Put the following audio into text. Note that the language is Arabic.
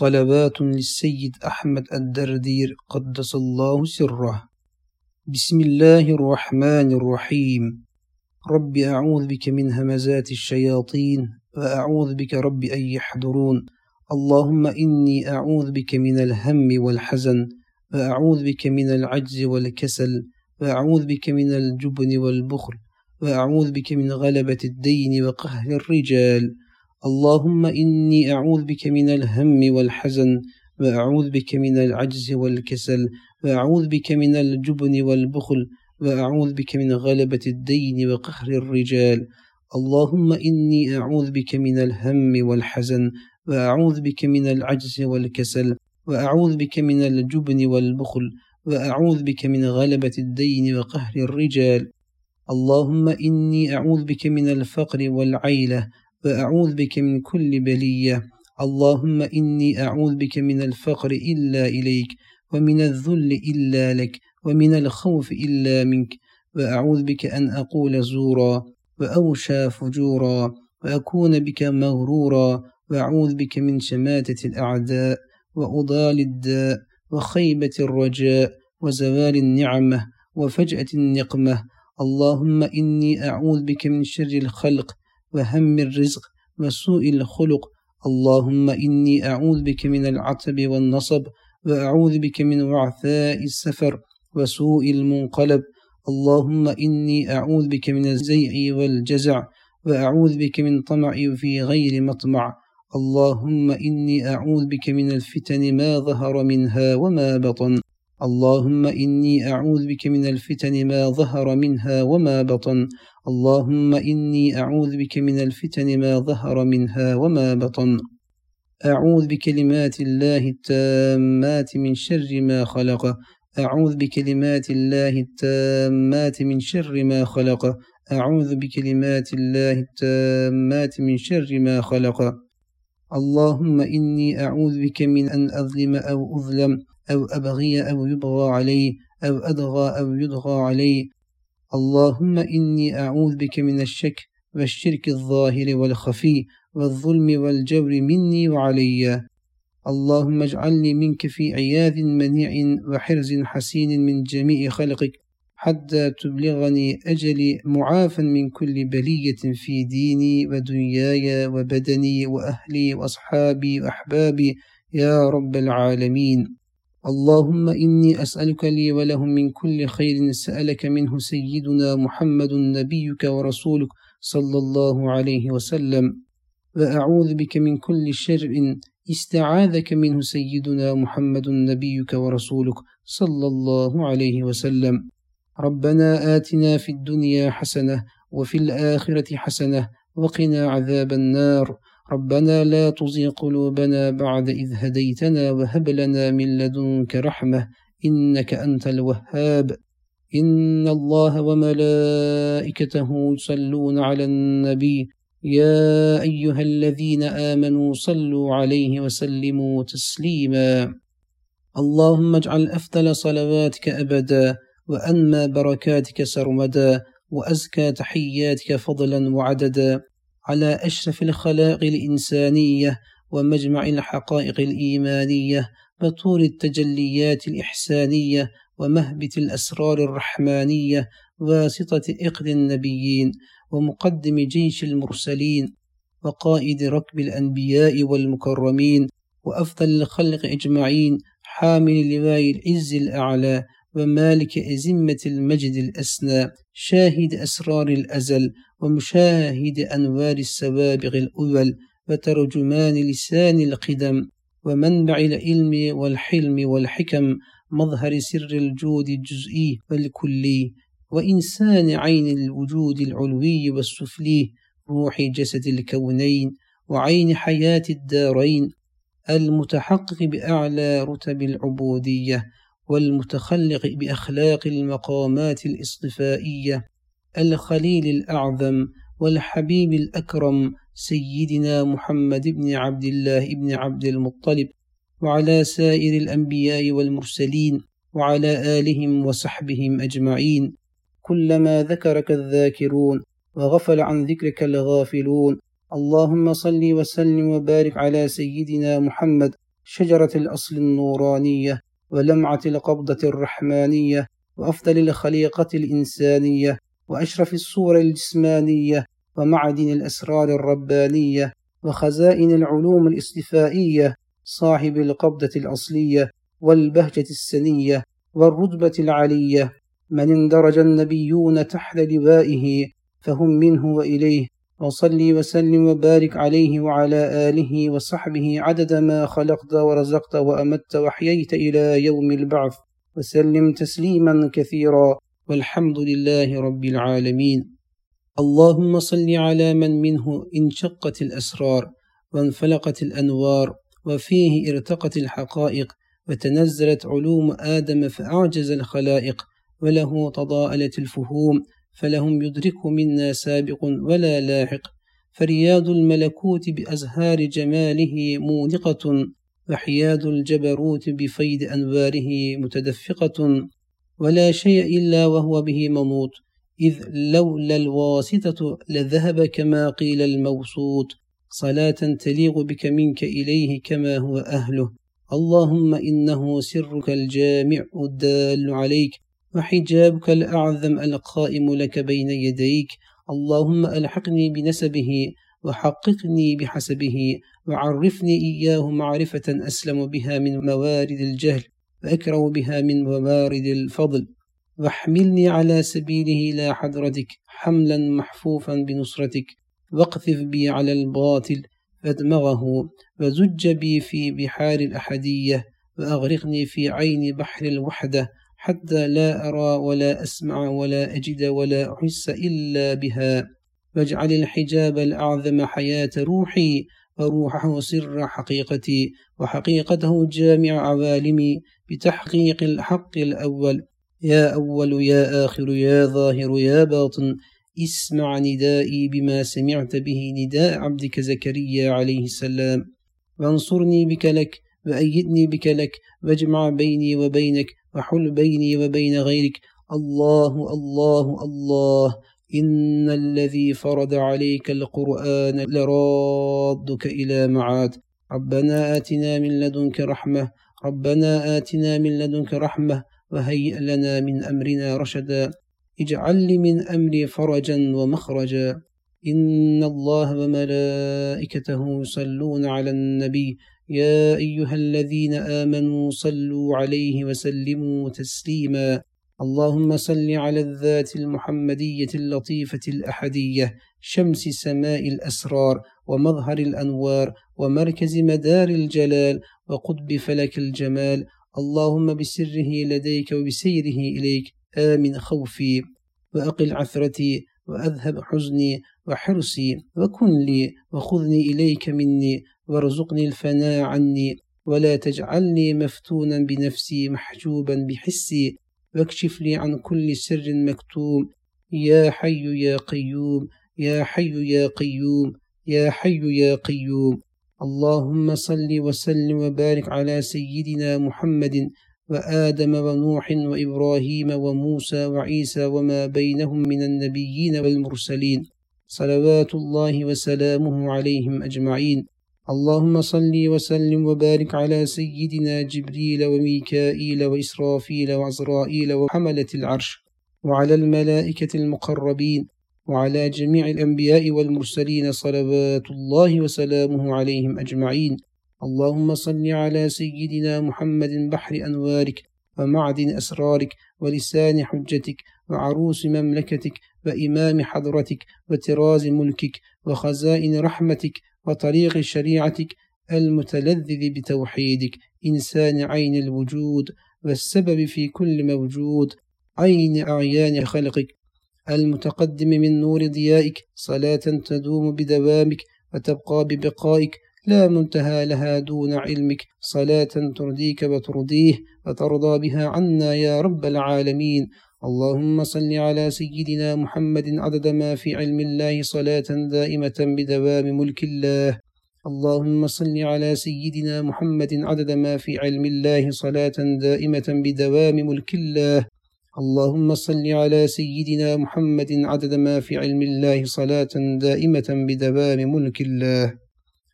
صلوات للسيد أحمد الدردير قدس الله سره. بسم الله الرحمن الرحيم. رب أعوذ بك من همزات الشياطين وأعوذ بك رب أن يحضرون. اللهم إني أعوذ بك من الهم والحزن وأعوذ بك من العجز والكسل وأعوذ بك من الجبن والبخل وأعوذ بك من غلبة الدين وقهر الرجال. اللهم إني أعوذ بك من الهم والحزن وأعوذ بك من العجز والكسل وأعوذ بك من الجبن والبخل وأعوذ بك من غلبة الدين وقهر الرجال. اللهم إني أعوذ بك من الهم والحزن وأعوذ بك من العجز والكسل وأعوذ بك من الجبن والبخل وأعوذ بك من غلبة الدين وقهر الرجال. اللهم إني أعوذ بك من الفقر والعيلة وأعوذ بك من كل بلية. اللهم إني أعوذ بك من الفقر إلا إليك ومن الذل إلا لك ومن الخوف إلا منك. وأعوذ بك أن أقول زورا وأوشى فجورا وأكون بك مغرورا. وأعوذ بك من شماتة الأعداء وأضال الداء وخيبة الرجاء وزوال النعمة وفجأة النقمة. اللهم إني أعوذ بك من شر الخلق وهم الرزق وسوء الخلق. اللهم إني أعوذ بك من العتب والنصب وأعوذ بك من وعثاء السفر وسوء المنقلب. اللهم إني أعوذ بك من الزيع والجزع وأعوذ بك من طمع في غير مطمع. اللهم إني أعوذ بك من الفتن ما ظهر منها وما بطن. اللهم إني أعوذ بك من الفتن ما ظهر منها وما بطن. اللهم إني أعوذ بك من الفتن ما ظهر منها وما بطن. أعوذ بكلمات الله التامات من شر ما خلق. أعوذ بكلمات الله التامات من شر ما خلق. أعوذ بكلمات الله التامات من شر ما خلق. اللهم إني أعوذ بك من أن أظلم أو أظلم. أو أبغي أو يبغى علي أو أدغى أو يدغى علي. اللهم إني أعوذ بك من الشك والشرك الظاهر والخفي والظلم والجور مني وعلي. اللهم اجعلني منك في عياذ منيع وحرز حسين من جميع خلقك حتى تبلغني أجلي معافا من كل بلية في ديني ودنياي وبدني وأهلي وأصحابي وأحبابي. يا رب العالمين. اللهم إني أسألك لي ولهم من كل خير سألك منه سيدنا محمد نبيك ورسولك صلى الله عليه وسلم. وأعوذ بك من كل شر استعاذك منه سيدنا محمد نبيك ورسولك صلى الله عليه وسلم. ربنا آتنا في الدنيا حسنة وفي الآخرة حسنة وقنا عذاب النار. ربنا لا تزغ قلوبنا بعد إذ هديتنا وهب لنا من لدنك رحمة إنك أنت الوهاب. إن الله وملائكته يصلون على النبي. يا أيها الذين آمنوا صلوا عليه وسلموا تسليما. اللهم اجعل أفضل صلواتك أبدا وأنمى بركاتك سرمدا وأزكى تحياتك فضلا وعددا. على أشرف الخلائق الإنسانية ومجمع الحقائق الإيمانية وطول التجليات الإحسانية ومهبت الأسرار الرحمانية واسطة إقد النبيين ومقدم جيش المرسلين وقائد ركب الأنبياء والمكرمين وأفضل الخلق أجمعين حامل لواء العز الأعلى ومالك أزمة المجد الأسنى شاهد أسرار الأزل ومشاهد أنوار السوابغ الأول وترجمان لسان القدم ومنبع العلم والحلم والحكم مظهر سر الجود الجزئي والكلي وإنسان عين الوجود العلوي والسفلي روح جسد الكونين وعين حياة الدارين المتحقق بأعلى رتب العبودية والمتخلق بأخلاق المقامات الاصطفائية. الخليل الأعظم والحبيب الأكرم سيدنا محمد بن عبد الله بن عبد المطلب وعلى سائر الأنبياء والمرسلين وعلى آلهم وصحبهم أجمعين. كلما ذكرك الذاكرون وغفل عن ذكرك الغافلون. اللهم صل وسلم وبارك على سيدنا محمد. شجرة الأصل النورانية ولمعة القبضة الرحمانية وأفضل الخليقة الإنسانية وأشرف الصور الجسمانية ومعدن الأسرار الربانية وخزائن العلوم الاصطفائية صاحب القبضة الأصلية والبهجة السنية والرتبة العلية. من اندرج النبيون تحت لوائه فهم منه وإليه. وصلي وسلم وبارك عليه وعلى آله وصحبه عدد ما خلقت ورزقت وأمت وحييت إلى يوم البعث. وسلم تسليما كثيرا. والحمد لله رب العالمين. اللهم صل على من منه انشقت الأسرار وانفلقت الأنوار وفيه ارتقت الحقائق وتنزلت علوم آدم فأعجز الخلائق وله تضاءلت الفهوم فلهم يدركه منا سابق ولا لاحق. فرياض الملكوت بأزهار جماله مونقة وحياد الجبروت بفيد أنواره متدفقة. ولا شيء إلا وهو به مموت إذ لولا الواسطة لذهب كما قيل الموسوط صلاة تليق بك منك إليه كما هو أهله. اللهم إنه سرك الجامع الدال عليك وحجابك الأعظم القائم لك بين يديك. اللهم ألحقني بنسبه وحققني بحسبه وعرفني إياه معرفة أسلم بها من موارد الجهل. وأكره بها من موارد الفضل. واحملني على سبيله لا حضرتك حملا محفوفا بنصرتك. واقذف بي على الباطل فأدمغه وزج بي في بحار الأحدية وأغرقني في عين بحر الوحدة حتى لا أرى ولا أسمع ولا أجد ولا أحس إلا بها. واجعل الحجاب الأعظم حياة روحي وروحه سر حقيقتي وحقيقته جامع عوالمي بتحقيق الحق الأول. يا أول يا آخر يا ظاهر يا باطن. اسمع ندائي بما سمعت به نداء عبدك زكريا عليه السلام. وانصرني بك لك وأيدني بك لك واجمع بيني وبينك وحل بيني وبين غيرك. الله الله الله. إن الذي فرض عليك القرآن لرادك إلى معاد. ربنا آتنا من لدنك رحمة. ربنا آتنا من لدنك رحمة وهيئ لنا من أمرنا رشدا. اجعل لي من أمري فرجا ومخرجا. إن الله وملائكته يصلون على النبي. يا أيها الذين آمنوا صلوا عليه وسلموا تسليما. اللهم صل على الذات المحمدية اللطيفة الأحدية شمس سماء الأسرار ومظهر الأنوار ومركز مدار الجلال وقطب فلك الجمال. اللهم بسره لديك وبسيره إليك. آمن خوفي وأقل عثرتي وأذهب حزني وحرصي وكن لي وخذني إليك مني وارزقني الفناء عني. ولا تجعلني مفتونا بنفسي محجوبا بحسي. واكشف لي عن كل سر مكتوم. يا حي يا قيوم يا حي يا قيوم يا حي يا قيوم. اللهم صل وسلم وبارك على سيدنا محمد وآدم ونوح وإبراهيم وموسى وعيسى وما بينهم من النبيين والمرسلين. صلوات الله وسلامه عليهم أجمعين. اللهم صل وسلم وبارك على سيدنا جبريل وميكائيل وإسرافيل وعزرائيل وحملة العرش وعلى الملائكة المقربين وعلى جميع الأنبياء والمرسلين صلوات الله وسلامه عليهم أجمعين. اللهم صل على سيدنا محمد بحر أنوارك ومعدن أسرارك ولسان حجتك وعروس مملكتك وإمام حضرتك وتراز ملكك وخزائن رحمتك وطريق شريعتك المتلذذ بتوحيدك إنسان عين الوجود والسبب في كل موجود عين أعيان خلقك. المتقدم من نور ضيائك صلاة تدوم بدوامك وتبقى ببقائك. لا منتهى لها دون علمك صلاة ترضيك وترضيه وترضى بها عنا يا رب العالمين. اللهم صل على سيدنا محمد عدد ما في علم الله صلاة دائمة بدوام ملك الله. اللهم صل على سيدنا محمد عدد ما في علم الله صلاة دائمة بدوام ملك الله. اللهم صل على سيدنا محمد عدد ما في علم الله صلاة دائمة بدوام ملك الله.